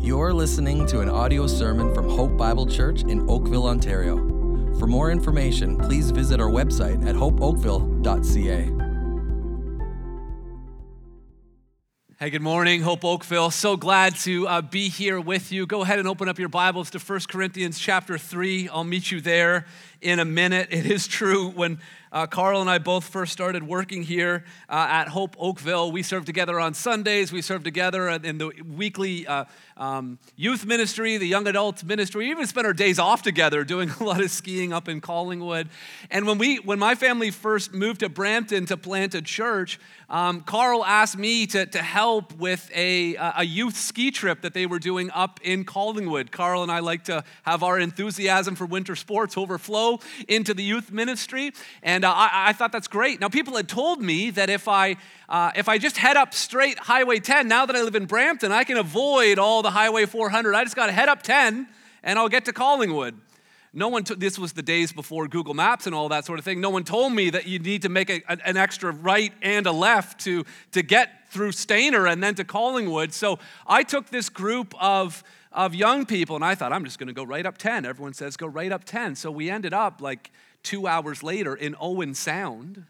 You're listening to an audio sermon from Hope Bible Church in Oakville, Ontario. For more information, please visit our website at hopeoakville.ca. Hey, good morning, Hope Oakville. So glad to uh, be here with you. Go ahead and open up your Bibles to 1 Corinthians chapter 3. I'll meet you there in a minute. It is true when uh, Carl and I both first started working here uh, at Hope Oakville. We served together on Sundays. We served together in the weekly uh, um, youth ministry, the young adult ministry. We even spent our days off together doing a lot of skiing up in Collingwood. And when we, when my family first moved to Brampton to plant a church, um, Carl asked me to, to help with a, a youth ski trip that they were doing up in Collingwood. Carl and I like to have our enthusiasm for winter sports overflow into the youth ministry. And uh, I, I, thought that's great. Now, people had told me that if I, uh, if I just head up straight Highway 10, now that I live in Brampton, I can avoid all the Highway 400. I just got to head up 10 and I'll get to Collingwood. No one, this was the days before Google Maps and all that sort of thing. No one told me that you need to make a, an extra right and a left to, to get through Stayner and then to Collingwood. So I took this group of, of young people and I thought, I'm just going to go right up 10. Everyone says go right up 10. So we ended up like two hours later in Owen Sound,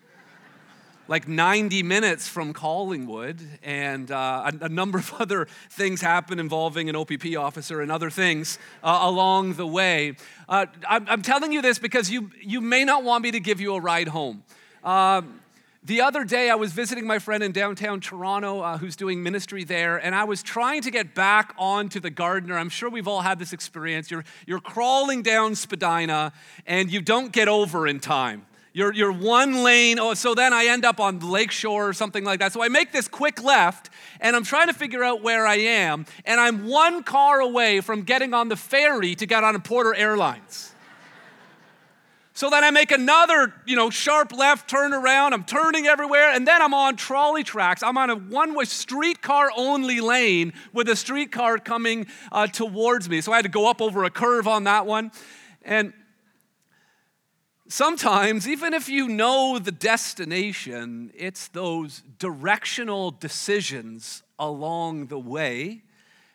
like 90 minutes from Collingwood, and uh, a, a, number of other things happened involving an OPP officer and other things uh, along the way. Uh, I'm, I'm, telling you this because you, you may not want me to give you a ride home. Um, the other day, I was visiting my friend in downtown Toronto uh, who's doing ministry there, and I was trying to get back onto the Gardiner. I'm sure we've all had this experience. You're, you're crawling down Spadina, and you don't get over in time. You're, you're one lane, oh, so then I end up on Lakeshore or something like that. So I make this quick left, and I'm trying to figure out where I am, and I'm one car away from getting on the ferry to get on Porter Airlines. So then I make another, you know, sharp left turn around. I'm turning everywhere, and then I'm on trolley tracks. I'm on a one-way streetcar only lane with a streetcar coming uh, towards me. So I had to go up over a curve on that one. And sometimes, even if you know the destination, it's those directional decisions along the way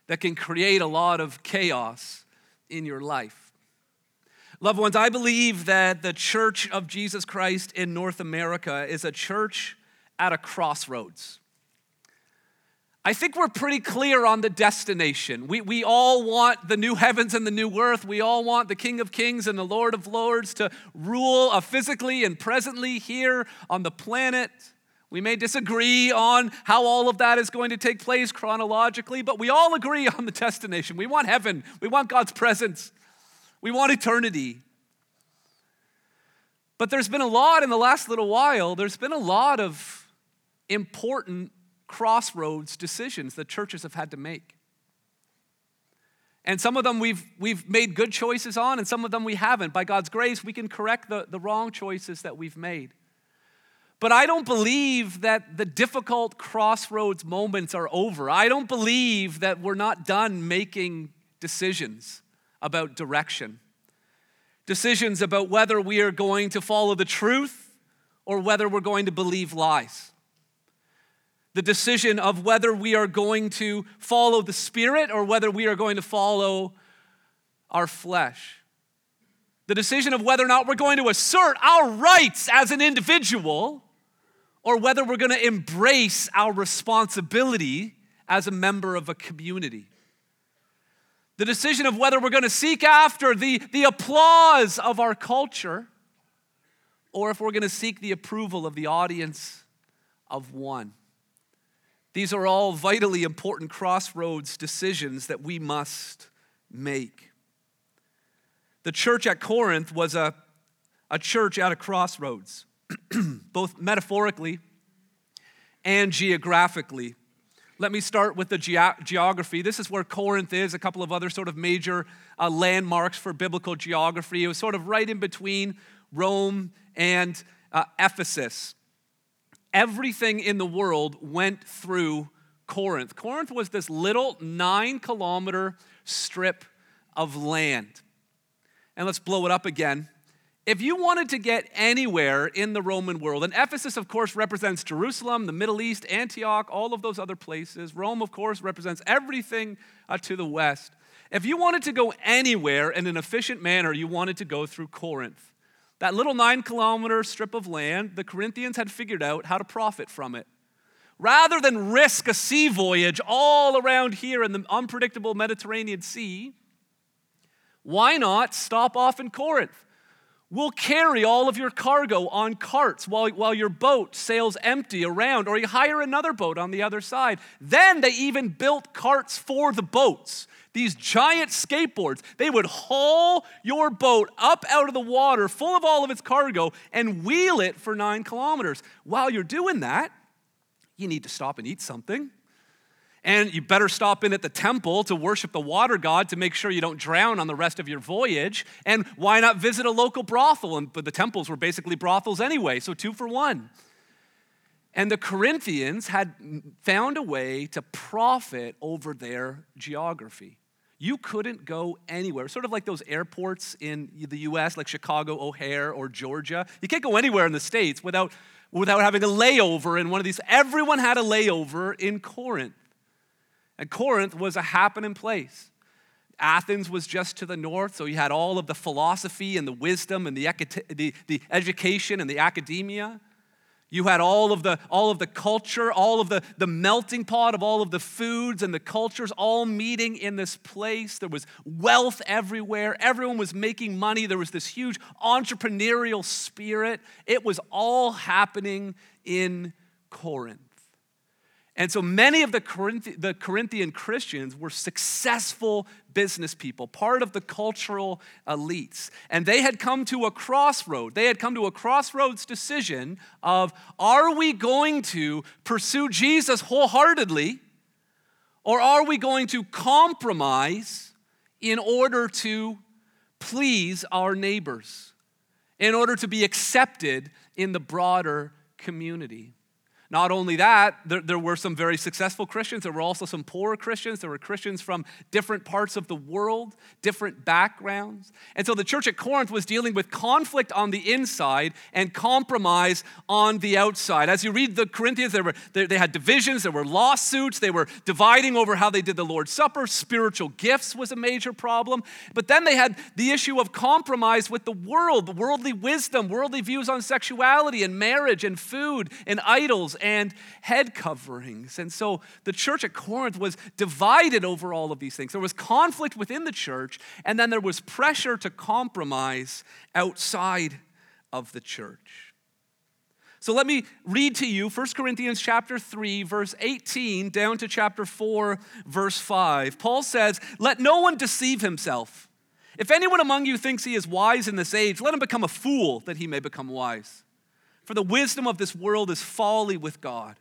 that can create a lot of chaos in your life. Loved ones, I believe that the Church of Jesus Christ in North America is a church at a crossroads. I think we're pretty clear on the destination. We, we all want the new heavens and the new earth. We all want the King of Kings and the Lord of Lords to rule physically and presently here on the planet. We may disagree on how all of that is going to take place chronologically, but we all agree on the destination. We want heaven, we want God's presence. We want eternity. But there's been a lot in the last little while, there's been a lot of important crossroads decisions that churches have had to make. And some of them we've, we've made good choices on, and some of them we haven't. By God's grace, we can correct the, the wrong choices that we've made. But I don't believe that the difficult crossroads moments are over. I don't believe that we're not done making decisions about direction, decisions about whether we are going to follow the truth or whether we're going to believe lies. The decision of whether we are going to follow the Spirit or whether we are going to follow our flesh. The decision of whether or not we're going to assert our rights as an individual or whether we're going to embrace our responsibility as a member of a community the decision of whether we're going to seek after the, the applause of our culture or if we're going to seek the approval of the audience of one. These are all vitally important crossroads decisions that we must make. The church at Corinth was a, a church at a crossroads, both metaphorically and geographically. Let me start with the ge- geography. This is where Corinth is, a couple of other sort of major uh, landmarks for biblical geography. It was sort of right in between Rome and uh, Ephesus. Everything in the world went through Corinth. Corinth was this little nine kilometer strip of land. And let's blow it up again. If you wanted to get anywhere in the Roman world, and Ephesus, of course, represents Jerusalem, the Middle East, Antioch, all of those other places. Rome, of course, represents everything uh, to the west. If you wanted to go anywhere in an efficient manner, you wanted to go through Corinth. That little nine kilometer strip of land, the Corinthians had figured out how to profit from it. Rather than risk a sea voyage all around here in the unpredictable Mediterranean Sea, why not stop off in Corinth? We'll carry all of your cargo on carts while, while your boat sails empty around, or you hire another boat on the other side. Then they even built carts for the boats. These giant skateboards, they would haul your boat up out of the water full of all of its cargo and wheel it for nine kilometers. While you're doing that, you need to stop and eat something. And you better stop in at the temple to worship the water god to make sure you don't drown on the rest of your voyage. And why not visit a local brothel? And, but the temples were basically brothels anyway, so two for one. And the Corinthians had found a way to profit over their geography. You couldn't go anywhere, sort of like those airports in the US, like Chicago O'Hare or Georgia. You can't go anywhere in the States without, without having a layover in one of these. Everyone had a layover in Corinth. And Corinth was a happening place. Athens was just to the north, so you had all of the philosophy and the wisdom and the, the, the education and the academia. You had all of the, all of the culture, all of the, the melting pot of all of the foods and the cultures all meeting in this place. There was wealth everywhere. Everyone was making money. There was this huge entrepreneurial spirit. It was all happening in Corinth. And so many of the, Corinth- the Corinthian Christians were successful business people, part of the cultural elites. And they had come to a crossroad. They had come to a crossroads decision of are we going to pursue Jesus wholeheartedly or are we going to compromise in order to please our neighbors, in order to be accepted in the broader community? Not only that, there, there, were some very successful Christians. There were also some poor Christians. There were Christians from different parts of the world, different backgrounds. And so the church at Corinth was dealing with conflict on the inside and compromise on the outside. As you read the Corinthians, there were, they, they had divisions, there were lawsuits, they were dividing over how they did the Lord's Supper. Spiritual gifts was a major problem. But then they had the issue of compromise with the world, worldly wisdom, worldly views on sexuality and marriage and food and idols and head coverings. And so the church at Corinth was divided over all of these things. There was conflict within the church, and then there was pressure to compromise outside of the church. So let me read to you 1 Corinthians chapter 3 verse 18 down to chapter 4 verse 5. Paul says, "Let no one deceive himself. If anyone among you thinks he is wise in this age, let him become a fool that he may become wise." For the wisdom of this world is folly with God.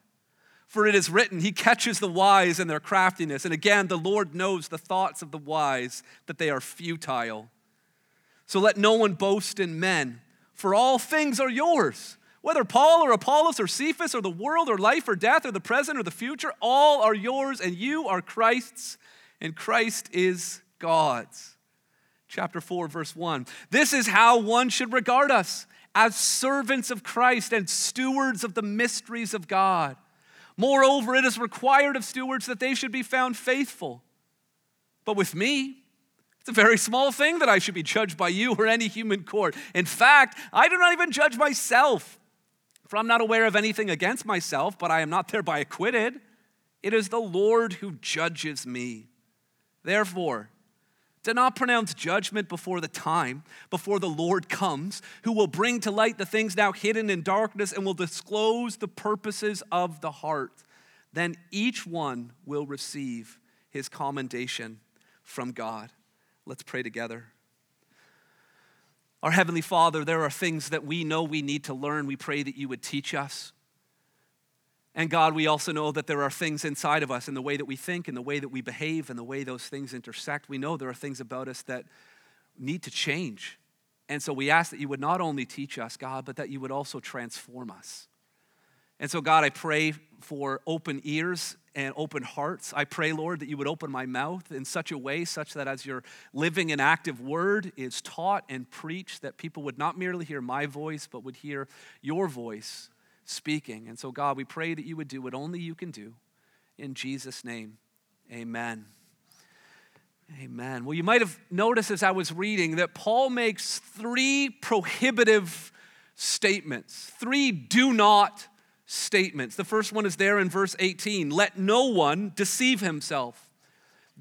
For it is written, He catches the wise in their craftiness. And again, the Lord knows the thoughts of the wise, that they are futile. So let no one boast in men, for all things are yours. Whether Paul or Apollos or Cephas or the world or life or death or the present or the future, all are yours, and you are Christ's, and Christ is God's. Chapter 4, verse 1. This is how one should regard us as servants of Christ and stewards of the mysteries of God. Moreover, it is required of stewards that they should be found faithful. But with me, it's a very small thing that I should be judged by you or any human court. In fact, I do not even judge myself, for I'm not aware of anything against myself, but I am not thereby acquitted. It is the Lord who judges me. Therefore, do not pronounce judgment before the time, before the Lord comes, who will bring to light the things now hidden in darkness and will disclose the purposes of the heart. Then each one will receive his commendation from God. Let's pray together. Our Heavenly Father, there are things that we know we need to learn. We pray that you would teach us. And God, we also know that there are things inside of us in the way that we think, in the way that we behave, and the way those things intersect. We know there are things about us that need to change. And so we ask that you would not only teach us, God, but that you would also transform us. And so, God, I pray for open ears and open hearts. I pray, Lord, that you would open my mouth in such a way, such that as your living and active word is taught and preached, that people would not merely hear my voice, but would hear your voice speaking. And so, God, we pray that you would do what only you can do. In Jesus' name, amen. Amen. Well, you might have noticed as I was reading that Paul makes three prohibitive statements, three do not statements. The first one is there in verse 18 let no one deceive himself.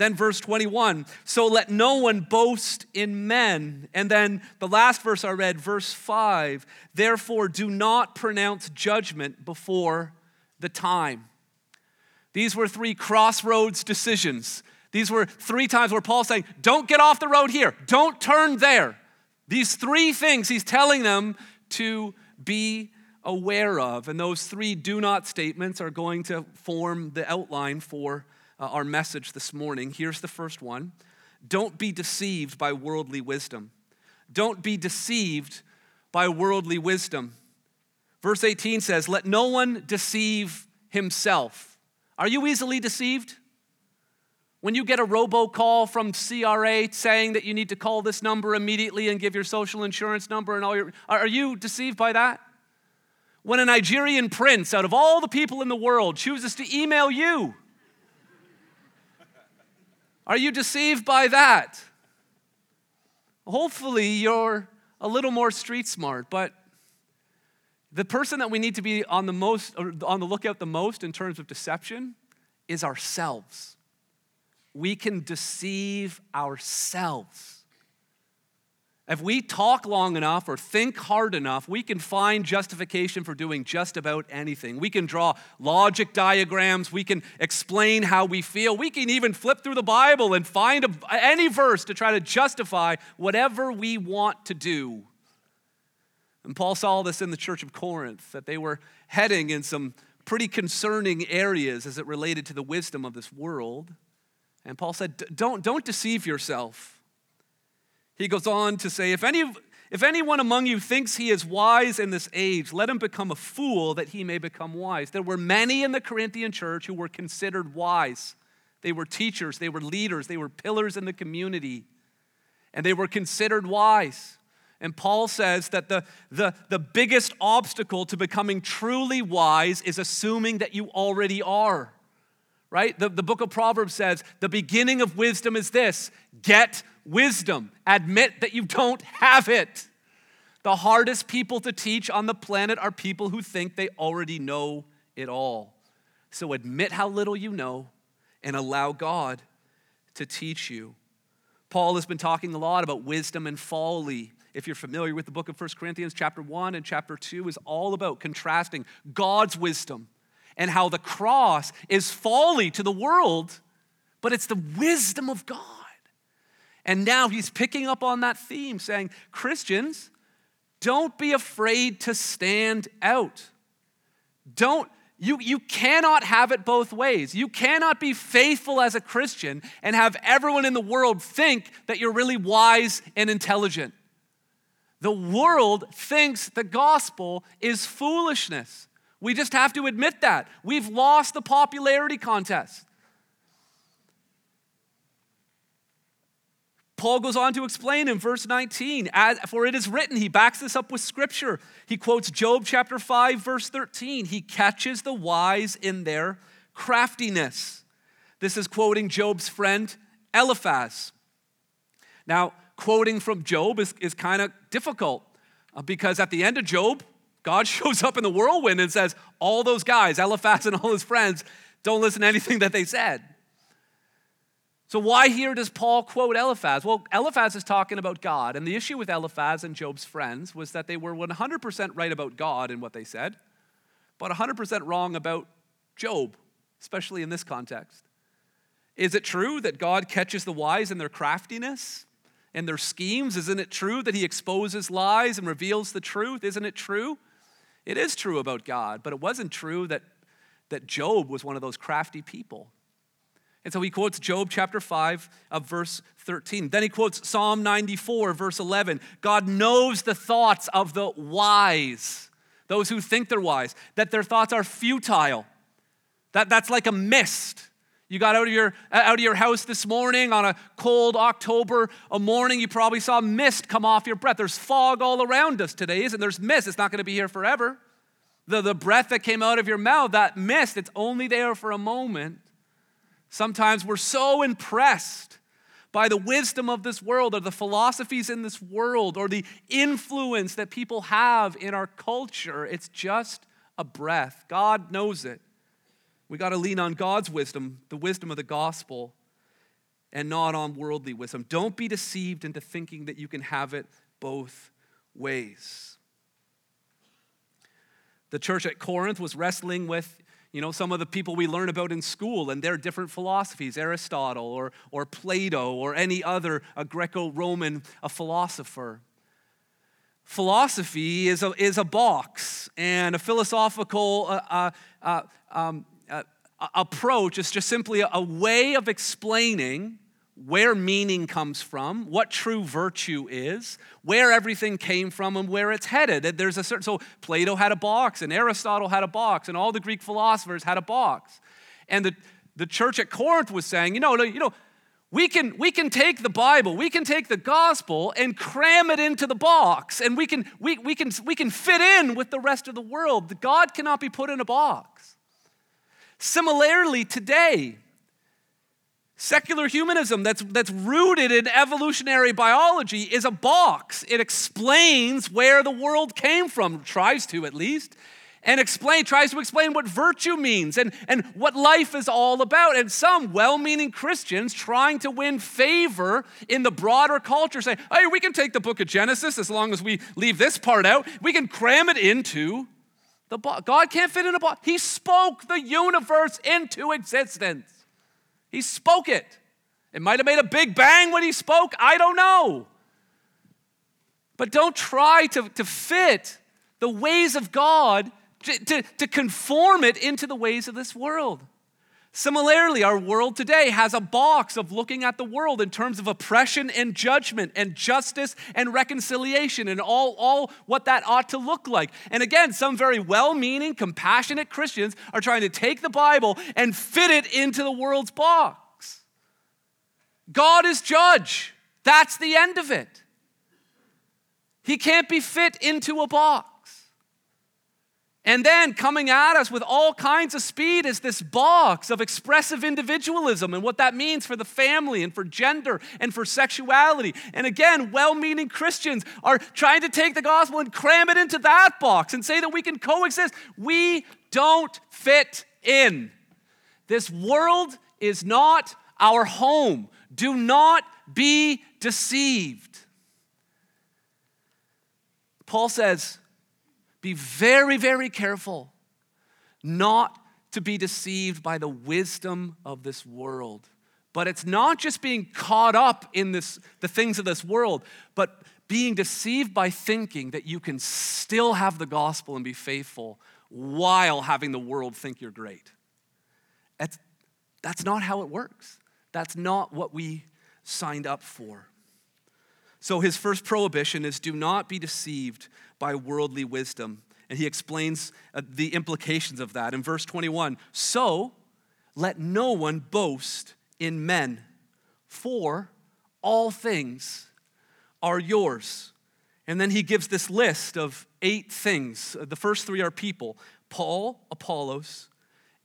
Then, verse 21, so let no one boast in men. And then the last verse I read, verse 5, therefore do not pronounce judgment before the time. These were three crossroads decisions. These were three times where Paul's saying, don't get off the road here, don't turn there. These three things he's telling them to be aware of. And those three do not statements are going to form the outline for uh, our message this morning. Here's the first one Don't be deceived by worldly wisdom. Don't be deceived by worldly wisdom. Verse 18 says, Let no one deceive himself. Are you easily deceived? When you get a robocall from CRA saying that you need to call this number immediately and give your social insurance number and all your are you deceived by that? when a Nigerian prince, out of all the people in the world, chooses to email you? Are you deceived by that? Hopefully, you're a little more street smart, but the person that we need to be on the most on the lookout the most in terms of deception is ourselves. We can deceive ourselves. If we talk long enough or think hard enough, we can find justification for doing just about anything. We can draw logic diagrams. We can explain how we feel. We can even flip through the Bible and find a, any verse to try to justify whatever we want to do. And Paul saw this in the church of Corinth, that they were heading in some pretty concerning areas as it related to the wisdom of this world. And Paul said, Don't, don't deceive yourself. He goes on to say, if, any, if anyone among you thinks he is wise in this age, let him become a fool that he may become wise. There were many in the Corinthian church who were considered wise. They were teachers, they were leaders, they were pillars in the community, and they were considered wise. And Paul says that the, the, the biggest obstacle to becoming truly wise is assuming that you already are. Right? The, the book of Proverbs says the beginning of wisdom is this get wisdom. Admit that you don't have it. The hardest people to teach on the planet are people who think they already know it all. So admit how little you know and allow God to teach you. Paul has been talking a lot about wisdom and folly. If you're familiar with the book of 1 Corinthians, chapter 1 and chapter 2 is all about contrasting God's wisdom and how the cross is folly to the world, but it's the wisdom of God. And now he's picking up on that theme, saying, Christians, don't be afraid to stand out. Don't, you, you cannot have it both ways. You cannot be faithful as a Christian and have everyone in the world think that you're really wise and intelligent. The world thinks the gospel is foolishness. We just have to admit that. We've lost the popularity contest. Paul goes on to explain in verse 19, for it is written, he backs this up with scripture. He quotes Job chapter 5, verse 13. He catches the wise in their craftiness. This is quoting Job's friend Eliphaz. Now, quoting from Job is, is kind of difficult uh, because at the end of Job, God shows up in the whirlwind and says, All those guys, Eliphaz and all his friends, don't listen to anything that they said. So, why here does Paul quote Eliphaz? Well, Eliphaz is talking about God, and the issue with Eliphaz and Job's friends was that they were 100% right about God in what they said, but 100% wrong about Job, especially in this context. Is it true that God catches the wise in their craftiness and their schemes? Isn't it true that he exposes lies and reveals the truth? Isn't it true? It is true about God, but it wasn't true that, that Job was one of those crafty people. And so he quotes Job chapter 5 of verse 13. Then he quotes Psalm 94, verse 11. God knows the thoughts of the wise. those who think they're wise, that their thoughts are futile. That, that's like a mist. You got out of, your, uh, out of your house this morning on a cold October a morning, you probably saw mist come off your breath. There's fog all around us today, isn't there? There's mist. It's not going to be here forever. The, the breath that came out of your mouth, that mist, it's only there for a moment. Sometimes we're so impressed by the wisdom of this world or the philosophies in this world or the influence that people have in our culture. It's just a breath. God knows it. We got to lean on God's wisdom, the wisdom of the gospel, and not on worldly wisdom. Don't be deceived into thinking that you can have it both ways. The church at Corinth was wrestling with you know, some of the people we learn about in school and their different philosophies, Aristotle or, or Plato or any other a Greco-Roman a philosopher. Philosophy is a, is a box, and a philosophical uh, uh, uh, um, uh, approach is just simply a, a way of explaining where meaning comes from, what true virtue is, where everything came from, and where it's headed. There's a certain so Plato had a box, and Aristotle had a box, and all the Greek philosophers had a box. And the, the church at Corinth was saying, you know, you know, we can, we can take the Bible, we can take the gospel and cram it into the box, and we can, we, we, can, we can fit in with the rest of the world. God cannot be put in a box. Similarly, today, Secular humanism that's, that's rooted in evolutionary biology is a box. It explains where the world came from, tries to at least, and explain, tries to explain what virtue means and, and what life is all about. And some well meaning Christians trying to win favor in the broader culture say, hey, we can take the book of Genesis as long as we leave this part out. We can cram it into the box. God can't fit in a box. He spoke the universe into existence. He spoke it. It might have made a big bang when he spoke. I don't know. But don't try to, to fit the ways of God, to, to, to conform it into the ways of this world. Similarly, our world today has a box of looking at the world in terms of oppression and judgment and justice and reconciliation and all, all what that ought to look like. And again, some very well meaning, compassionate Christians are trying to take the Bible and fit it into the world's box. God is judge. That's the end of it. He can't be fit into a box. And then coming at us with all kinds of speed is this box of expressive individualism and what that means for the family and for gender and for sexuality. And again, well meaning Christians are trying to take the gospel and cram it into that box and say that we can coexist. We don't fit in. This world is not our home. Do not be deceived. Paul says, be very, very careful not to be deceived by the wisdom of this world. But it's not just being caught up in this, the things of this world, but being deceived by thinking that you can still have the gospel and be faithful while having the world think you're great. That's, that's not how it works. That's not what we signed up for. So his first prohibition is do not be deceived by worldly wisdom. And he explains uh, the implications of that in verse 21. So let no one boast in men, for all things are yours. And then he gives this list of eight things. The first three are people Paul, Apollos,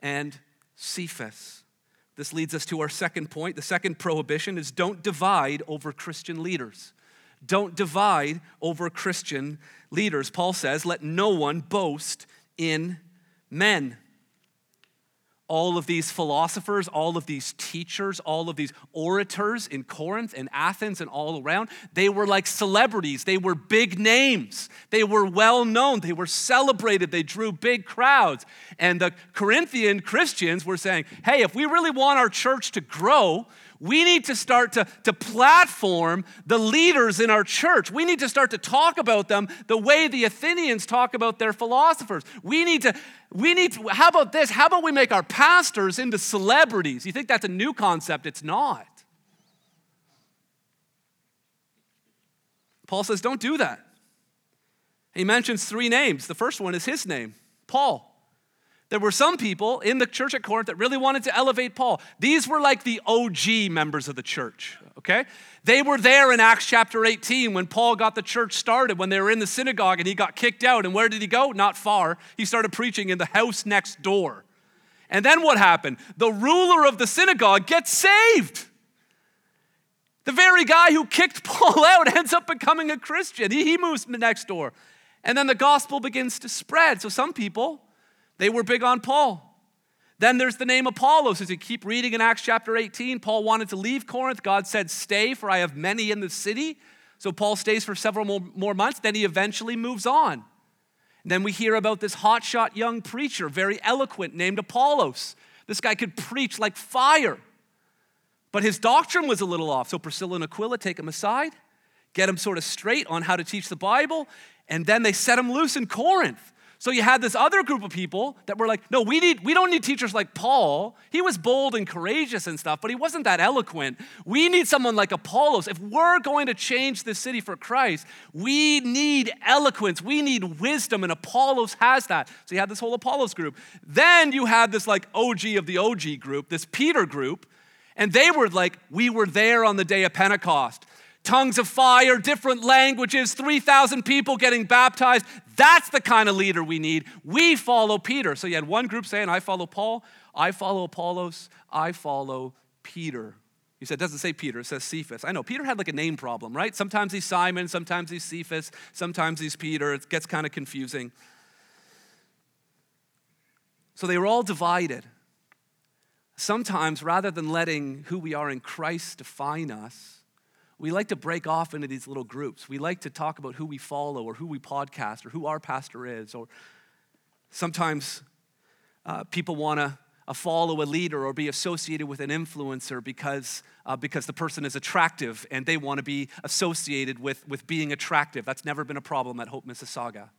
and Cephas. This leads us to our second point. The second prohibition is don't divide over Christian leaders. Don't divide over Christian leaders. Paul says, let no one boast in men. All of these philosophers, all of these teachers, all of these orators in Corinth and Athens and all around, they were like celebrities. They were big names. They were well known. They were celebrated. They drew big crowds. And the Corinthian Christians were saying, hey, if we really want our church to grow, we need to start to, to platform the leaders in our church. We need to start to talk about them the way the Athenians talk about their philosophers. We need to, we need to, how about this? How about we make our pastors into celebrities? You think that's a new concept? It's not. Paul says, don't do that. He mentions three names. The first one is his name, Paul. There were some people in the church at Corinth that really wanted to elevate Paul. These were like the OG members of the church, okay? They were there in Acts chapter 18 when Paul got the church started, when they were in the synagogue and he got kicked out. And where did he go? Not far. He started preaching in the house next door. And then what happened? The ruler of the synagogue gets saved. The very guy who kicked Paul out ends up becoming a Christian. He, moves next door. And then the gospel begins to spread. So some people, they were big on Paul. Then there's the name Apollos. As you keep reading in Acts chapter 18, Paul wanted to leave Corinth. God said, Stay, for I have many in the city. So Paul stays for several more, months. Then he eventually moves on. And then we hear about this hotshot young preacher, very eloquent, named Apollos. This guy could preach like fire. But his doctrine was a little off. So Priscilla and Aquila take him aside, get him sort of straight on how to teach the Bible, and then they set him loose in Corinth. So you had this other group of people that were like, no, we need we don't need teachers like Paul. He was bold and courageous and stuff, but he wasn't that eloquent. We need someone like Apollos. If we're going to change this city for Christ, we need eloquence. We need wisdom, and Apollos has that. So you had this whole Apollos group. Then you had this like OG of the OG group, this Peter group, and they were like, we were there on the day of Pentecost tongues of fire, different languages, 3,000 people getting baptized. That's the kind of leader we need. We follow Peter. So you had one group saying, I follow Paul, I follow Apollos, I follow Peter. He said, doesn't say Peter, it says Cephas. I know, Peter had like a name problem, right? Sometimes he's Simon, sometimes he's Cephas, sometimes he's Peter. It gets kind of confusing. So they were all divided. Sometimes, rather than letting who we are in Christ define us, we like to break off into these little groups. We like to talk about who we follow or who we podcast or who our pastor is. Or sometimes uh, people want to uh, follow a leader or be associated with an influencer because, uh, because the person is attractive and they want to be associated with, with being attractive. That's never been a problem at Hope Mississauga.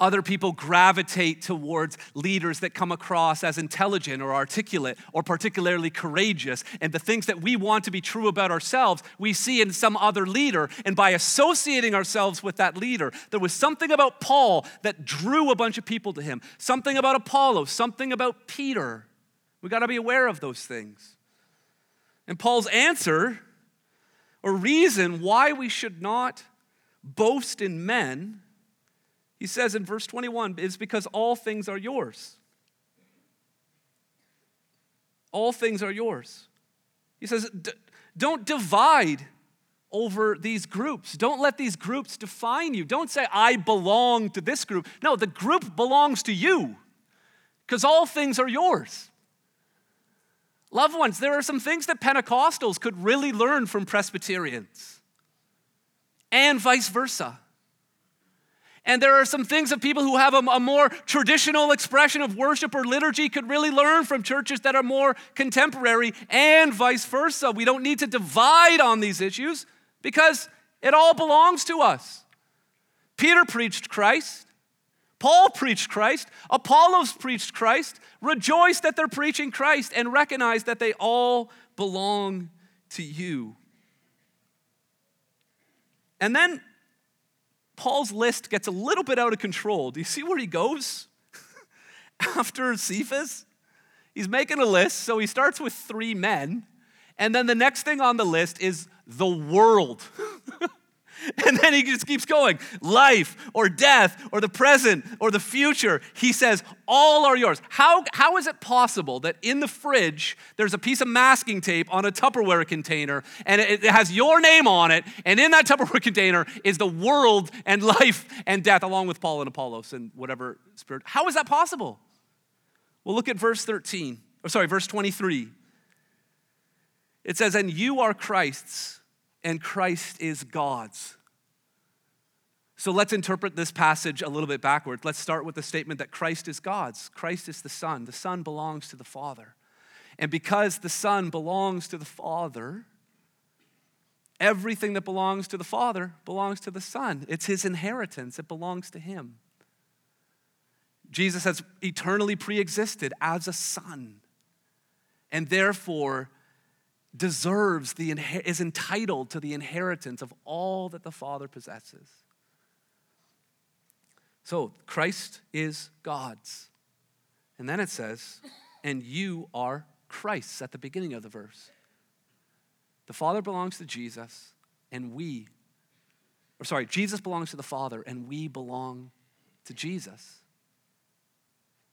Other people gravitate towards leaders that come across as intelligent or articulate or particularly courageous. And the things that we want to be true about ourselves, we see in some other leader. And by associating ourselves with that leader, there was something about Paul that drew a bunch of people to him, something about Apollo, something about Peter. We got to be aware of those things. And Paul's answer or reason why we should not boast in men he says in verse 21 is because all things are yours. All things are yours. He says, don't divide over these groups. Don't let these groups define you. Don't say, I belong to this group. No, the group belongs to you because all things are yours. Loved ones, there are some things that Pentecostals could really learn from Presbyterians and vice versa. And there are some things that people who have a, a, more traditional expression of worship or liturgy could really learn from churches that are more contemporary, and vice versa. We don't need to divide on these issues because it all belongs to us. Peter preached Christ. Paul preached Christ. Apollos preached Christ. Rejoice that they're preaching Christ and recognize that they all belong to you. And then Paul's list gets a little bit out of control. Do you see where he goes after Cephas? He's making a list, so he starts with three men, and then the next thing on the list is the world. And then he just keeps going life or death or the present or the future. He says, All are yours. How, how is it possible that in the fridge there's a piece of masking tape on a Tupperware container and it, it has your name on it, and in that Tupperware container is the world and life and death, along with Paul and Apollos and whatever spirit? How is that possible? Well, look at verse 13, or sorry, verse 23. It says, And you are Christ's and Christ is God's. So let's interpret this passage a little bit backward. Let's start with the statement that Christ is God's. Christ is the Son. The Son belongs to the Father. And because the Son belongs to the Father, everything that belongs to the Father belongs to the Son. It's His inheritance, it belongs to Him. Jesus has eternally pre existed as a Son. And therefore, deserves the is entitled to the inheritance of all that the Father possesses. So Christ is God's. And then it says, and you are Christ's at the beginning of the verse. The Father belongs to Jesus, and we, or sorry, Jesus belongs to the Father, and we belong to Jesus.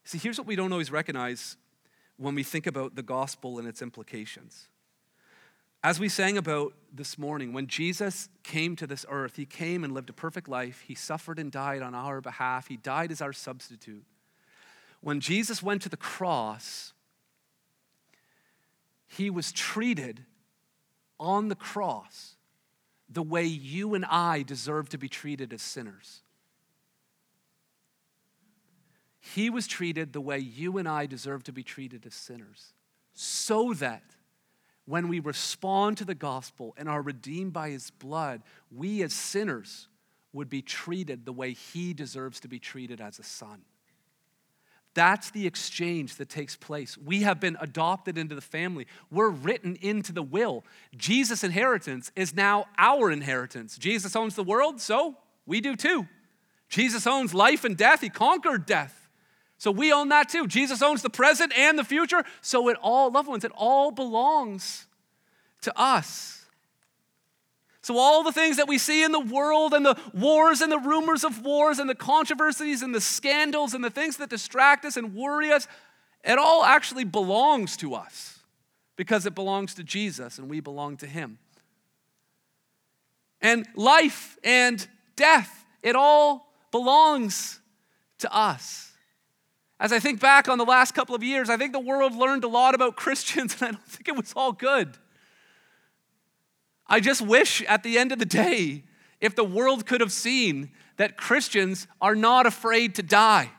See, here's what we don't always recognize when we think about the gospel and its implications. As we sang about this morning, when Jesus came to this earth, he came and lived a perfect life. He suffered and died on our behalf. He died as our substitute. When Jesus went to the cross, he was treated on the cross the way you and I deserve to be treated as sinners. He was treated the way you and I deserve to be treated as sinners, so that when we respond to the gospel and are redeemed by his blood, we as sinners would be treated the way he deserves to be treated as a son. That's the exchange that takes place. We have been adopted into the family. We're written into the will. Jesus' inheritance is now our inheritance. Jesus owns the world, so we do too. Jesus owns life and death. He conquered death. So we own that too. Jesus owns the present and the future. So it all, loved ones, it all belongs to us. So, all the things that we see in the world and the wars and the rumors of wars and the controversies and the scandals and the things that distract us and worry us, it all actually belongs to us because it belongs to Jesus and we belong to Him. And life and death, it all belongs to us. As I think back on the last couple of years, I think the world learned a lot about Christians, and I don't think it was all good. I just wish at the end of the day, if the world could have seen that Christians are not afraid to die.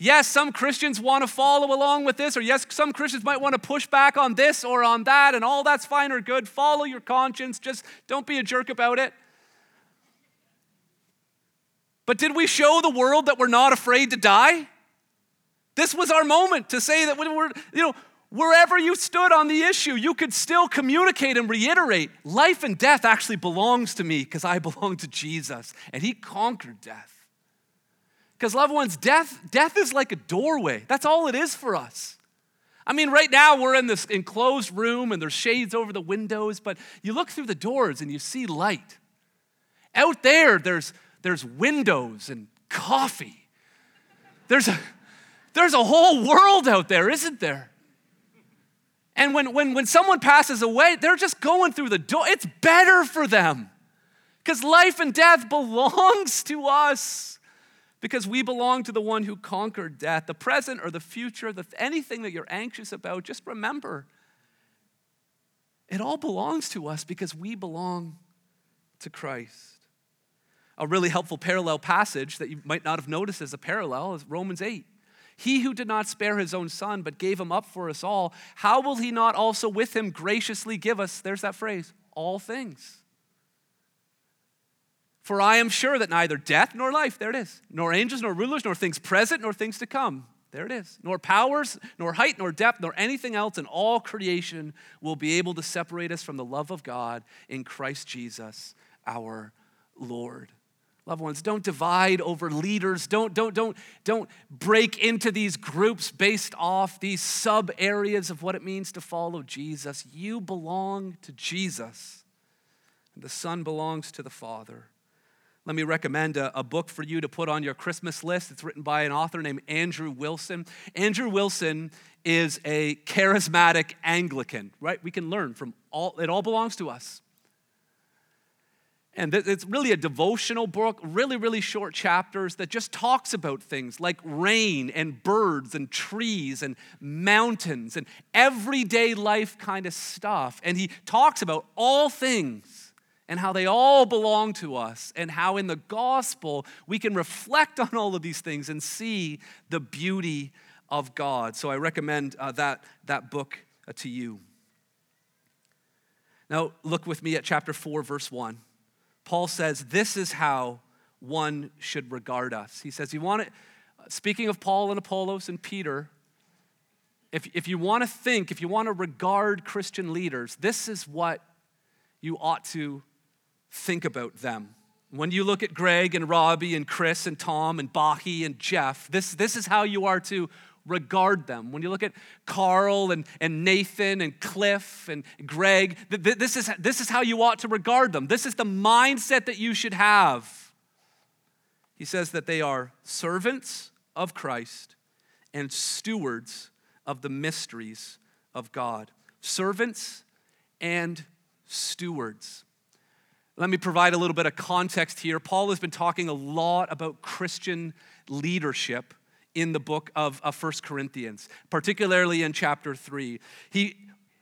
Yes, some Christians want to follow along with this, or yes, some Christians might want to push back on this or on that, and all that's fine or good. Follow your conscience, just don't be a jerk about it. But did we show the world that we're not afraid to die? This was our moment to say that we're, you know, Wherever you stood on the issue, you could still communicate and reiterate life and death actually belongs to me because I belong to Jesus and he conquered death. Because loved ones, death death is like a doorway. That's all it is for us. I mean, right now we're in this enclosed room and there's shades over the windows, but you look through the doors and you see light. Out there, there's, there's windows and coffee. There's a, there's a whole world out there, isn't there? And when, when, when someone passes away, they're just going through the door. It's better for them because life and death belongs to us because we belong to the one who conquered death. The present or the future, the, anything that you're anxious about, just remember it all belongs to us because we belong to Christ. A really helpful parallel passage that you might not have noticed as a parallel is Romans 8. He who did not spare his own son, but gave him up for us all, how will he not also with him graciously give us, there's that phrase, all things? For I am sure that neither death nor life, there it is, nor angels nor rulers, nor things present nor things to come, there it is, nor powers, nor height, nor depth, nor anything else in all creation will be able to separate us from the love of God in Christ Jesus our Lord. Loved ones, don't divide over leaders. Don't, don't, don't, don't break into these groups based off these sub areas of what it means to follow Jesus. You belong to Jesus, and the Son belongs to the Father. Let me recommend a, a, book for you to put on your Christmas list. It's written by an author named Andrew Wilson. Andrew Wilson is a charismatic Anglican, right? We can learn from all, it all belongs to us. And it's really a devotional book, really, really short chapters that just talks about things like rain and birds and trees and mountains and everyday life kind of stuff. And he talks about all things and how they all belong to us and how in the gospel we can reflect on all of these things and see the beauty of God. So I recommend uh, that, that book uh, to you. Now, look with me at chapter 4, verse 1. Paul says this is how one should regard us. He says, You want it, speaking of Paul and Apollos and Peter, if, if you want to think, if you want to regard Christian leaders, this is what you ought to think about them. When you look at Greg and Robbie and Chris and Tom and Bahi and Jeff, this, this is how you are to regard them. When you look at Carl and, and Nathan and Cliff and Greg, th- th- this, is, this is how you ought to regard them. This is the mindset that you should have. He says that they are servants of Christ and stewards of the mysteries of God. Servants and stewards. Let me provide a little bit of context here. Paul has been talking a lot about Christian leadership in the book of, of 1 Corinthians, particularly in chapter 3. He,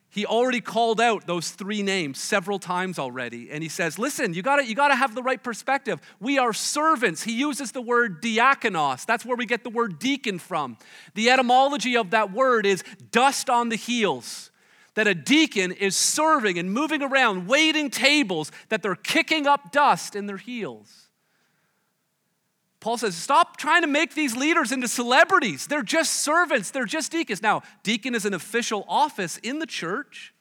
he already called out those three names several times already. And he says, listen, you gotta, you gotta have the right perspective. We are servants. He uses the word diakonos. That's where we get the word deacon from. The etymology of that word is dust on the heels that a deacon is serving and moving around, waiting tables, that they're kicking up dust in their heels. Paul says, Stop trying to make these leaders into celebrities. They're just servants, they're just deacons. Now, deacon is an official office in the church,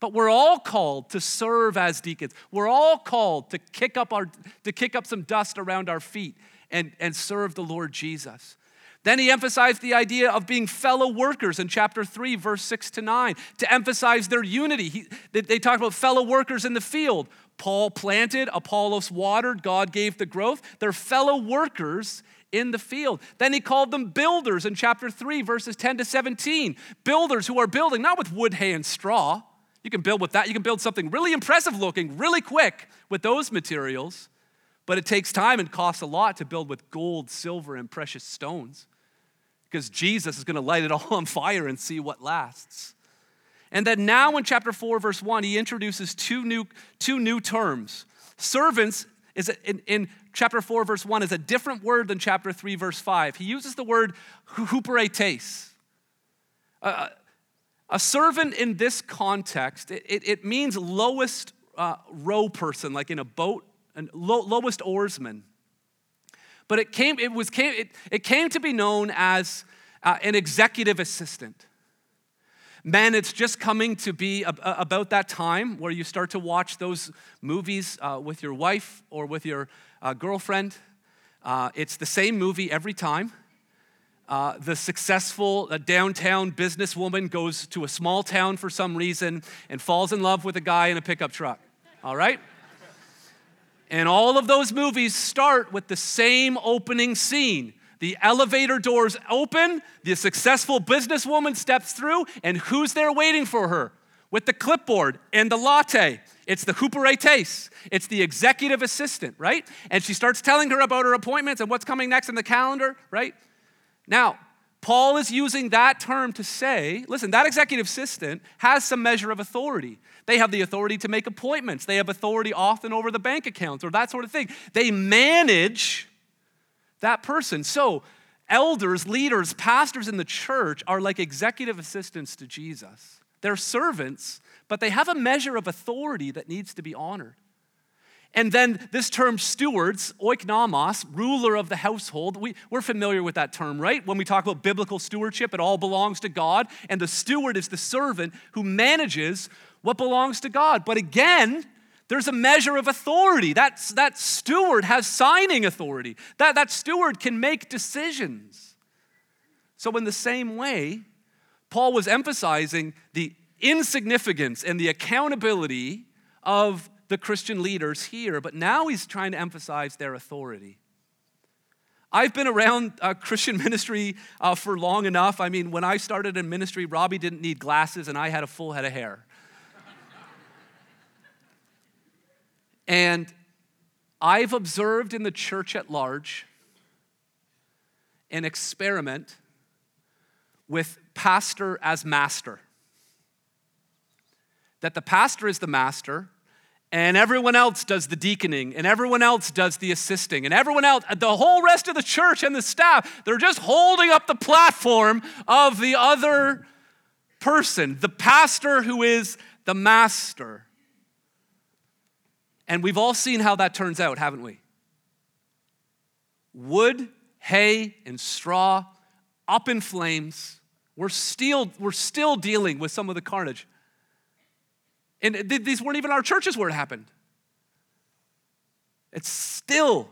but we're all called to serve as deacons. We're all called to kick up, our, to kick up some dust around our feet and, and serve the Lord Jesus. Then he emphasized the idea of being fellow workers in chapter 3, verse 6 to 9, to emphasize their unity. He, they, they talked about fellow workers in the field. Paul planted, Apollos watered, God gave the growth. They're fellow workers in the field. Then he called them builders in chapter 3, verses 10 to 17. Builders who are building, not with wood, hay, and straw. You can build with that. You can build something really impressive looking, really quick with those materials. But it takes time and costs a lot to build with gold, silver, and precious stones because Jesus is going to light it all on fire and see what lasts. And then now in chapter 4, verse 1, he introduces two new, two new terms. Servants is in, in, chapter 4, verse 1 is a different word than chapter 3, verse 5. He uses the word huperetes. Uh, a servant in this context, it, it, it means lowest uh, row person, like in a boat, and low, lowest oarsman. But it came, it was, came, it, it came to be known as uh, an executive assistant. Men, it's just coming to be about that time where you start to watch those movies uh, with your wife or with your uh, girlfriend. Uh, it's the same movie every time. Uh, the successful uh, downtown businesswoman goes to a small town for some reason and falls in love with a guy in a pickup truck. All right? And all of those movies start with the same opening scene the elevator doors open, the successful businesswoman steps through, and who's there waiting for her? With the clipboard and the latte. It's the huperetes. It's the executive assistant, right? And she starts telling her about her appointments and what's coming next in the calendar, right? Now, Paul is using that term to say, listen, that executive assistant has some measure of authority. They have the authority to make appointments. They have authority often over the bank accounts or that sort of thing. They manage that person. So, elders, leaders, pastors in the church are like executive assistants to Jesus. They're servants, but they have a measure of authority that needs to be honored. And then this term stewards, oikonomos, ruler of the household, we, we're familiar with that term, right? When we talk about biblical stewardship, it all belongs to God, and the steward is the servant who manages what belongs to God. But again, there's a measure of authority. That's, that steward has signing authority. That, that steward can make decisions. So, in the same way, Paul was emphasizing the insignificance and the accountability of the Christian leaders here, but now he's trying to emphasize their authority. I've been around uh, Christian ministry uh, for long enough. I mean, when I started in ministry, Robbie didn't need glasses and I had a full head of hair. And I've observed in the church at large an experiment with pastor as master. That the pastor is the master, and everyone else does the deaconing, and everyone else does the assisting, and everyone else, the whole rest of the church and the staff, they're just holding up the platform of the other person, the pastor who is the master. And we've all seen how that turns out, haven't we? Wood, hay, and straw up in flames, We're still, we're still dealing with some of the carnage. And th- these weren't even our churches where it happened. It's still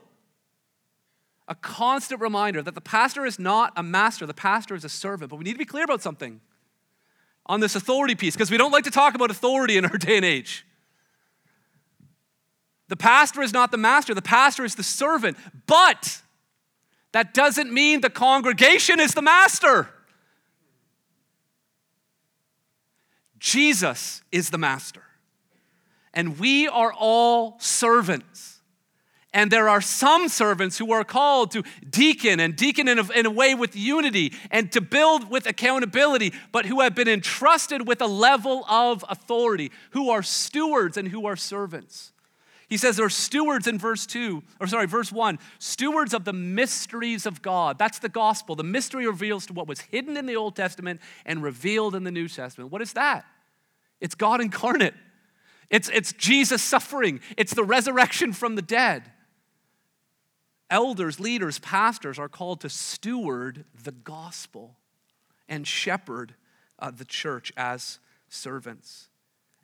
a constant reminder that the pastor is not a master, the pastor is a servant. But we need to be clear about something on this authority piece because we don't like to talk about authority in our day and age. The pastor is not the master, the pastor is the servant. But that doesn't mean the congregation is the master. Jesus is the master. And we are all servants. And there are some servants who are called to deacon and deacon in a, in a, way with unity and to build with accountability, but who have been entrusted with a level of authority, who are stewards and who are servants. He says they're stewards in verse 2, or sorry, verse 1, stewards of the mysteries of God. That's the gospel. The mystery reveals to what was hidden in the Old Testament and revealed in the New Testament. What is that? It's God incarnate. It's, it's Jesus suffering. It's the resurrection from the dead. Elders, leaders, pastors are called to steward the gospel and shepherd uh, the church as servants.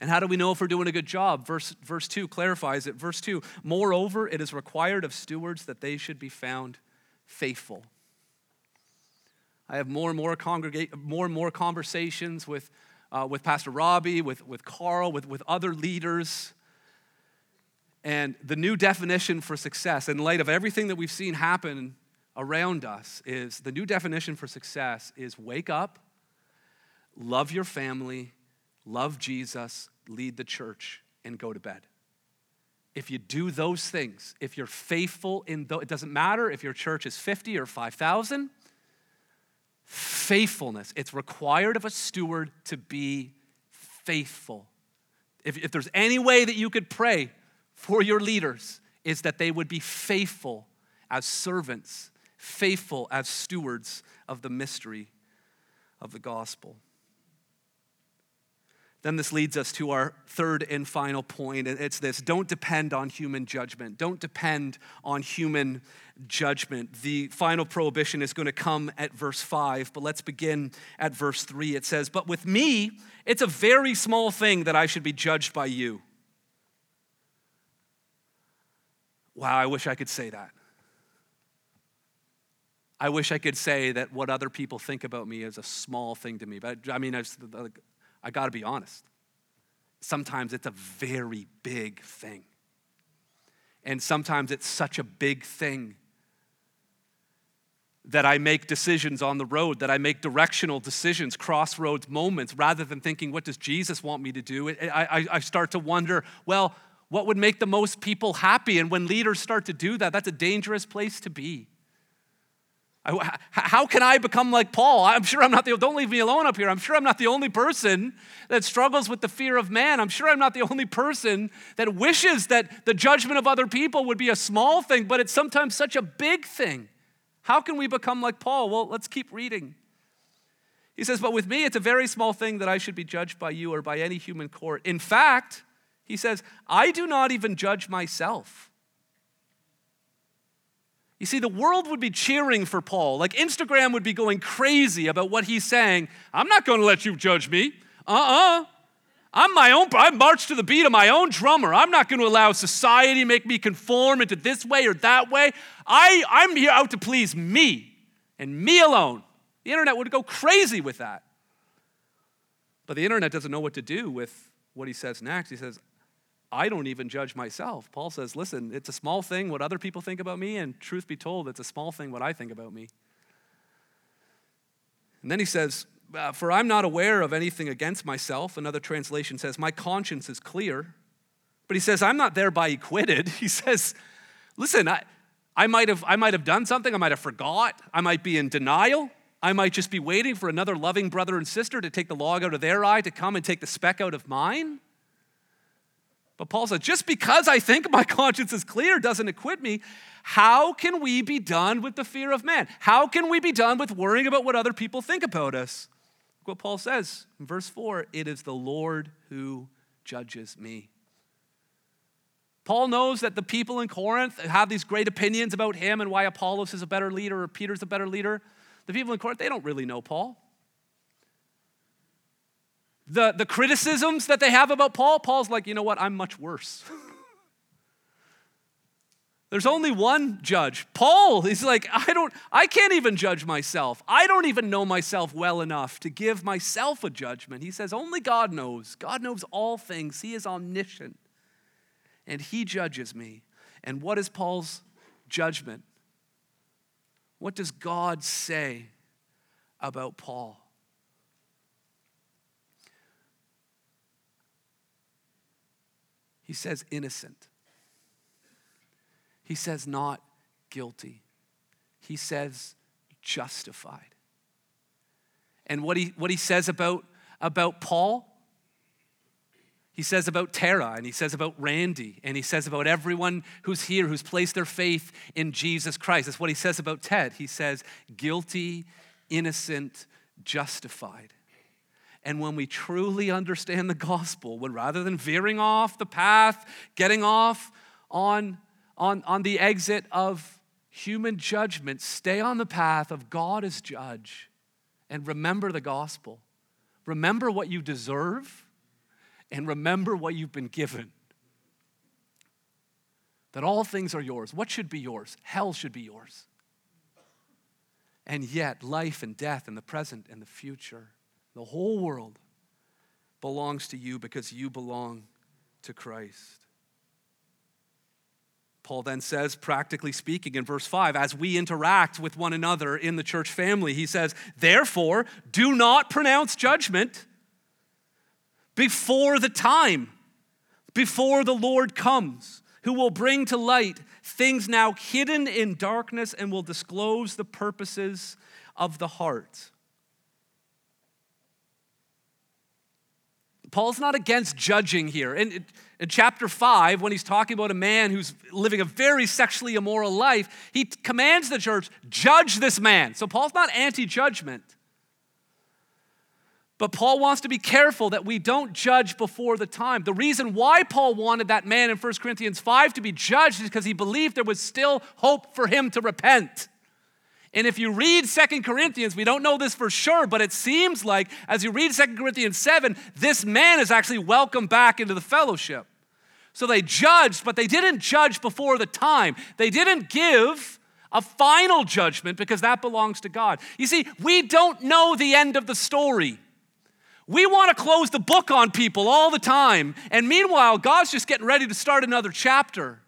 And how do we know if we're doing a good job? Verse, verse 2 clarifies it. Verse 2 Moreover, it is required of stewards that they should be found faithful. I have more and more, congrega- more, and more conversations with, uh, with Pastor Robbie, with, with Carl, with, with other leaders and the new definition for success, in light of everything that we've seen happen around us, is the new definition for success is wake up, love your family, love Jesus, lead the church, and go to bed. If you do those things, if you're faithful in those, it doesn't matter if your church is 50 or 5,000, faithfulness. It's required of a steward to be faithful. If, if there's any way that you could pray for your leaders is that they would be faithful as servants, faithful as stewards of the mystery of the gospel. Then this leads us to our third and final point. It's this don't depend on human judgment. Don't depend on human judgment. The final prohibition is going to come at verse 5, but let's begin at verse 3. It says, But with me, it's a very small thing that I should be judged by you. Wow, I wish I could say that. I wish I could say that what other people think about me is a small thing to me. But I mean, I, I got to be honest. Sometimes it's a very big thing. And sometimes it's such a big thing that I make decisions on the road, that I make directional decisions, crossroads moments, rather than thinking, what does Jesus want me to do? I, I, I start to wonder, well, what would make the most people happy? And when leaders start to do that, that's a dangerous place to be. How can I become like Paul? I'm sure I'm not the, don't leave me alone up here. I'm sure I'm not the only person that struggles with the fear of man. I'm sure I'm not the only person that wishes that the judgment of other people would be a small thing, but it's sometimes such a big thing. How can we become like Paul? Well, let's keep reading. He says, But with me, it's a very small thing that I should be judged by you or by any human court. In fact, he says, I do not even judge myself. You see, the world would be cheering for Paul. Like Instagram would be going crazy about what he's saying. I'm not going to let you judge me. Uh uh-uh. uh. i am my own, I march to the beat of my own drummer. I'm not going to allow society make me conform into this way or that way. I, I'm here out to please me and me alone. The internet would go crazy with that. But the internet doesn't know what to do with what he says next. He says, I don't even judge myself. Paul says, listen, it's a small thing what other people think about me, and truth be told, it's a small thing what I think about me. And then he says, uh, For I'm not aware of anything against myself. Another translation says, My conscience is clear. But he says, I'm not thereby acquitted. He says, Listen, I, I, might have, I might have done something, I might have forgot, I might be in denial. I might just be waiting for another loving brother and sister to take the log out of their eye to come and take the speck out of mine. But Paul says, just because I think my conscience is clear doesn't acquit me. How can we be done with the fear of man? How can we be done with worrying about what other people think about us? Look what Paul says in verse 4 it is the Lord who judges me. Paul knows that the people in Corinth have these great opinions about him and why Apollos is a better leader or Peter's a better leader. The people in Corinth, they don't really know Paul. The, the criticisms that they have about Paul, Paul's like, you know what, I'm much worse. There's only one judge. Paul, he's like, I don't, I can't even judge myself. I don't even know myself well enough to give myself a judgment. He says, only God knows. God knows all things. He is omniscient. And he judges me. And what is Paul's judgment? What does God say about Paul? He says innocent. He says not guilty. He says justified. And what he, what he says about, about Paul, he says about Tara, and he says about Randy, and he says about everyone who's here who's placed their faith in Jesus Christ. That's what he says about Ted. He says, guilty, innocent, justified. And when we truly understand the gospel, when rather than veering off the path, getting off on on, on the exit of human judgment, stay on the path of God as judge and remember the gospel. Remember what you deserve and remember what you've been given. That all things are yours. What should be yours? Hell should be yours. And yet, life and death and the present and the future, the whole world belongs to you because you belong to Christ. Paul then says, practically speaking, in verse 5, as we interact with one another in the church family, he says, Therefore, do not pronounce judgment before the time, before the Lord comes, who will bring to light things now hidden in darkness and will disclose the purposes of the heart. Paul's not against judging here. And in chapter 5, when he's talking about a man who's living a very sexually immoral life, he commands the church, judge this man. So Paul's not anti judgment. But Paul wants to be careful that we don't judge before the time. The reason why Paul wanted that man in 1 Corinthians 5 to be judged is because he believed there was still hope for him to repent. And if you read Second Corinthians, we don't know this for sure, but it seems like as you read Second Corinthians 7, this man is actually welcomed back into the fellowship. So they judged, but they didn't judge before the time. They didn't give a final judgment because that belongs to God. You see, we don't know the end of the story. We want to close the book on people all the time. And meanwhile, God's just getting ready to start another chapter.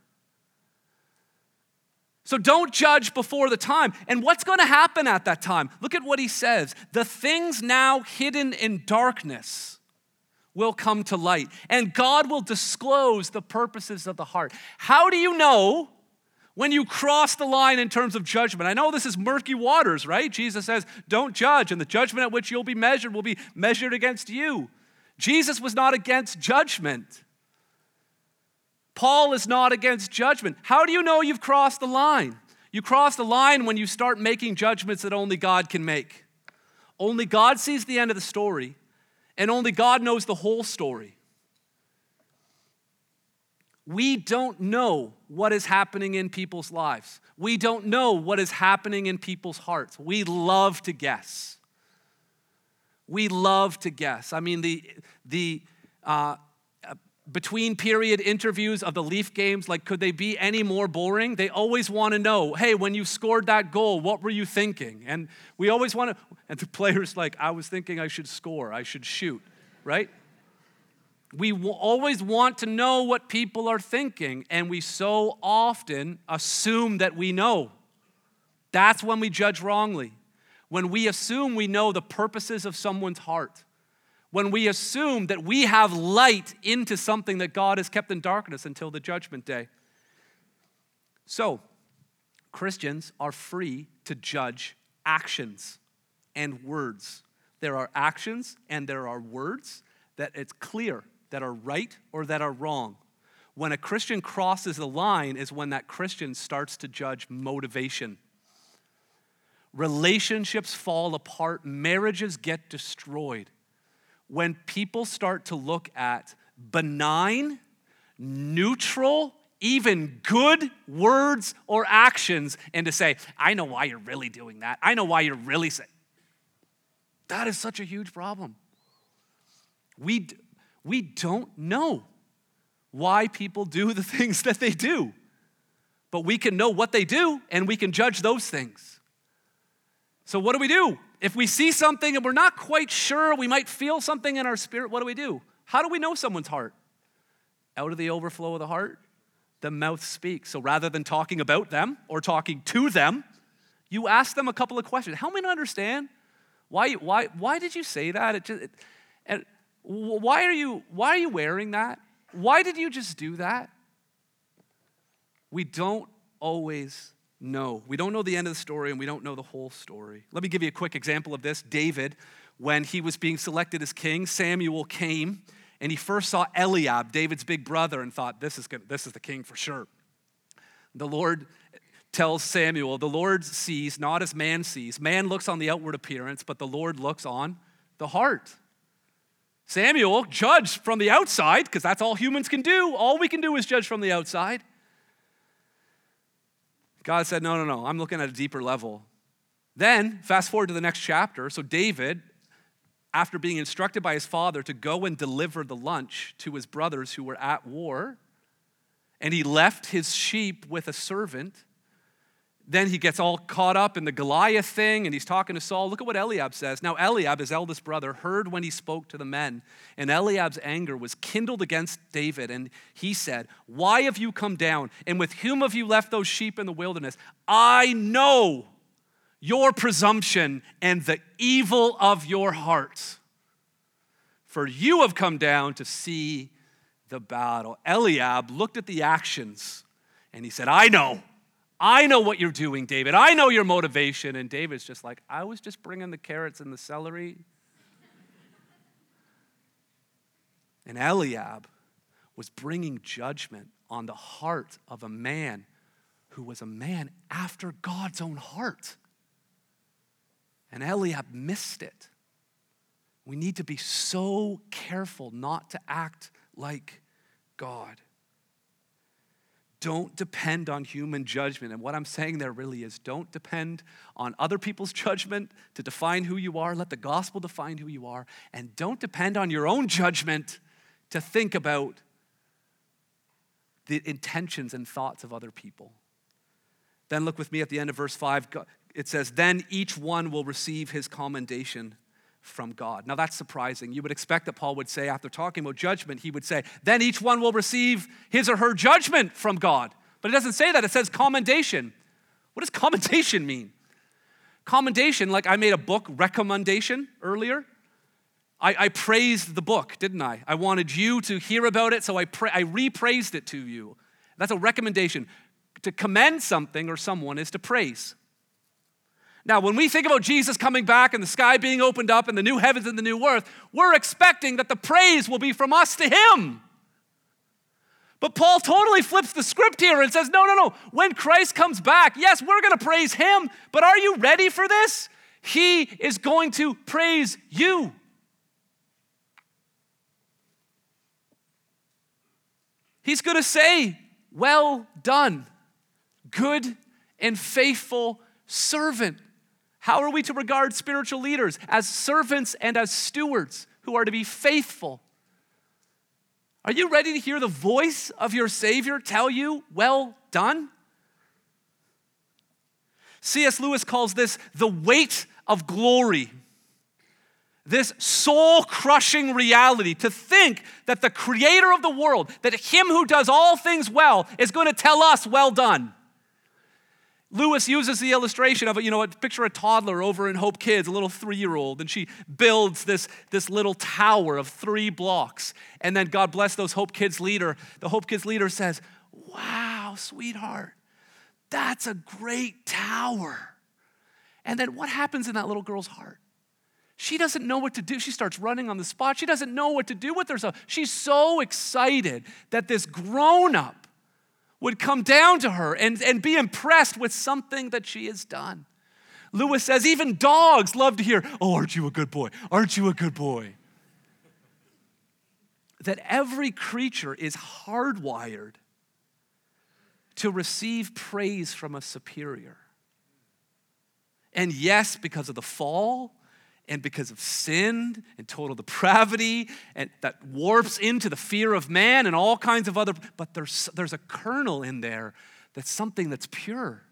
So don't judge before the time. And what's going to happen at that time? Look at what he says. The things now hidden in darkness will come to light, and God will disclose the purposes of the heart. How do you know when you cross the line in terms of judgment? I know this is murky waters, right? Jesus says, Don't judge, and the judgment at which you'll be measured will be measured against you. Jesus was not against judgment. Paul is not against judgment. How do you know you've crossed the line? You cross the line when you start making judgments that only God can make. Only God sees the end of the story, and only God knows the whole story. We don't know what is happening in people's lives. We don't know what is happening in people's hearts. We love to guess. We love to guess. I mean, the, the, uh, between period interviews of the Leaf games, like, could they be any more boring? They always want to know, hey, when you scored that goal, what were you thinking? And we always want to, and the player's like, I was thinking I should score, I should shoot, right? We always want to know what people are thinking, and we so often assume that we know. That's when we judge wrongly. When we assume we know the purposes of someone's heart when we assume that we have light into something that God has kept in darkness until the judgment day. So, Christians are free to judge actions and words. There are actions and there are words that it's clear that are right or that are wrong. When a Christian crosses the line is when that Christian starts to judge motivation. Relationships fall apart, marriages get destroyed when people start to look at benign, neutral, even good words or actions and to say, I know why you're really doing that. I know why you're really saying. That is such a huge problem. We, we don't know why people do the things that they do, but we can know what they do and we can judge those things. So, what do we do? If we see something and we're not quite sure, we might feel something in our spirit, what do we do? How do we know someone's heart? Out of the overflow of the heart, the mouth speaks. So rather than talking about them or talking to them, you ask them a couple of questions. Help me to understand why, why, why did you say that? It just, it, and why are, you, why are you wearing that? Why did you just do that? We don't always know. We don't know the end of the story and we don't know the whole story. Let me give you a quick example of this. David, when he was being selected as king, Samuel came and he first saw Eliab, David's big brother, and thought, this is, good. this is the king for sure. The Lord tells Samuel, the Lord sees not as man sees. Man looks on the outward appearance, but the Lord looks on the heart. Samuel judged from the outside, because that's all humans can do. All we can do is judge from the outside. God said, No, no, no, I'm looking at a deeper level. Then, fast forward to the next chapter. So, David, after being instructed by his father to go and deliver the lunch to his brothers who were at war, and he left his sheep with a servant, then he gets all caught up in the Goliath thing and he's talking to Saul. Look at what Eliab says. Now, Eliab, his eldest brother, heard when he spoke to the men, and Eliab's anger was kindled against David. And he said, Why have you come down? And with whom have you left those sheep in the wilderness? I know your presumption and the evil of your hearts. For you have come down to see the battle. Eliab looked at the actions and he said, I know. I know what you're doing, David. I know your motivation. And David's just like, I was just bringing the carrots and the celery. and Eliab was bringing judgment on the heart of a man who was a man after God's own heart. And Eliab missed it. We need to be so careful not to act like God. Don't depend on human judgment. And what I'm saying there really is don't depend on other people's judgment to define who you are. Let the gospel define who you are. And don't depend on your own judgment to think about the intentions and thoughts of other people. Then look with me at the end of verse 5. It says, Then each one will receive his commendation from God. Now that's surprising. You would expect that Paul would say, after talking about judgment, he would say, then each one will receive his or her judgment from God. But it doesn't say that, it says commendation. What does commendation mean? Commendation, like I made a book recommendation earlier. I, I praised the book, didn't I? I wanted you to hear about it, so I, pra- I repraised it to you. That's a recommendation. To commend something or someone is to praise. Now, when we think about Jesus coming back and the sky being opened up and the new heavens and the new earth, we're expecting that the praise will be from us to Him. But Paul totally flips the script here and says, no, no, no. When Christ comes back, yes, we're going to praise Him, but are you ready for this? He is going to praise you. He's going to say, Well done, good and faithful servant. How are we to regard spiritual leaders? As servants and as stewards who are to be faithful. Are you ready to hear the voice of your Savior tell you, Well done? C.S. Lewis calls this the weight of glory. This soul crushing reality to think that the creator of the world, that him who does all things well, is going to tell us, Well done. Lewis uses the illustration of, you know, picture of a toddler over in Hope Kids, a little three year old, and she builds this, this little tower of three blocks. And then God bless those Hope Kids leader. The Hope Kids leader says, Wow, sweetheart, that's a great tower. And then what happens in that little girl's heart? She doesn't know what to do. She starts running on the spot. She doesn't know what to do with herself. She's so excited that this grown up would come down to her and, and be impressed with something that she has done. Lewis says, even dogs love to hear, Oh, aren't you a good boy? Aren't you a good boy? That every creature is hardwired to receive praise from a superior. And yes, because of the fall and because of sin and total depravity and that warps into the fear of man and all kinds of other but there's there's a kernel in there that's something that's pure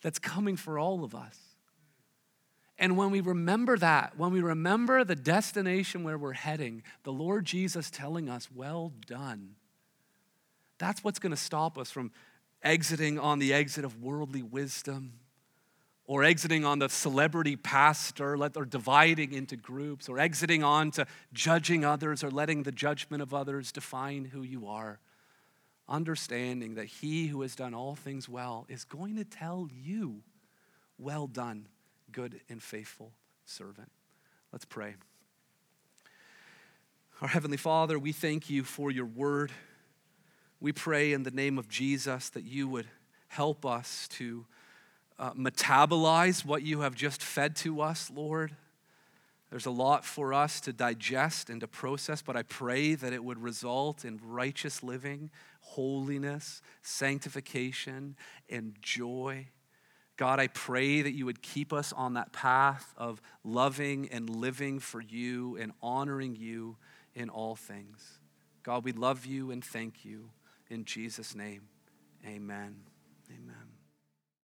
that's coming for all of us. And when we remember that when we remember the destination where we're heading the lord jesus telling us well done. That's what's going to stop us from exiting on the exit of worldly wisdom or exiting on the celebrity pastor, or dividing into groups, or exiting on to judging others or letting the judgment of others define who you are. Understanding that he who has done all things well is going to tell you, Well done, good and faithful servant. Let's pray. Our Heavenly Father, we thank you for your word. We pray in the name of Jesus that you would help us to uh, metabolize what you have just fed to us, Lord. There's a lot for us to digest and to process, but I pray that it would result in righteous living, holiness, sanctification, and joy. God, I pray that you would keep us on that path of loving and living for you and honoring you in all things. God, we love you and thank you. In Jesus' name, amen. Amen.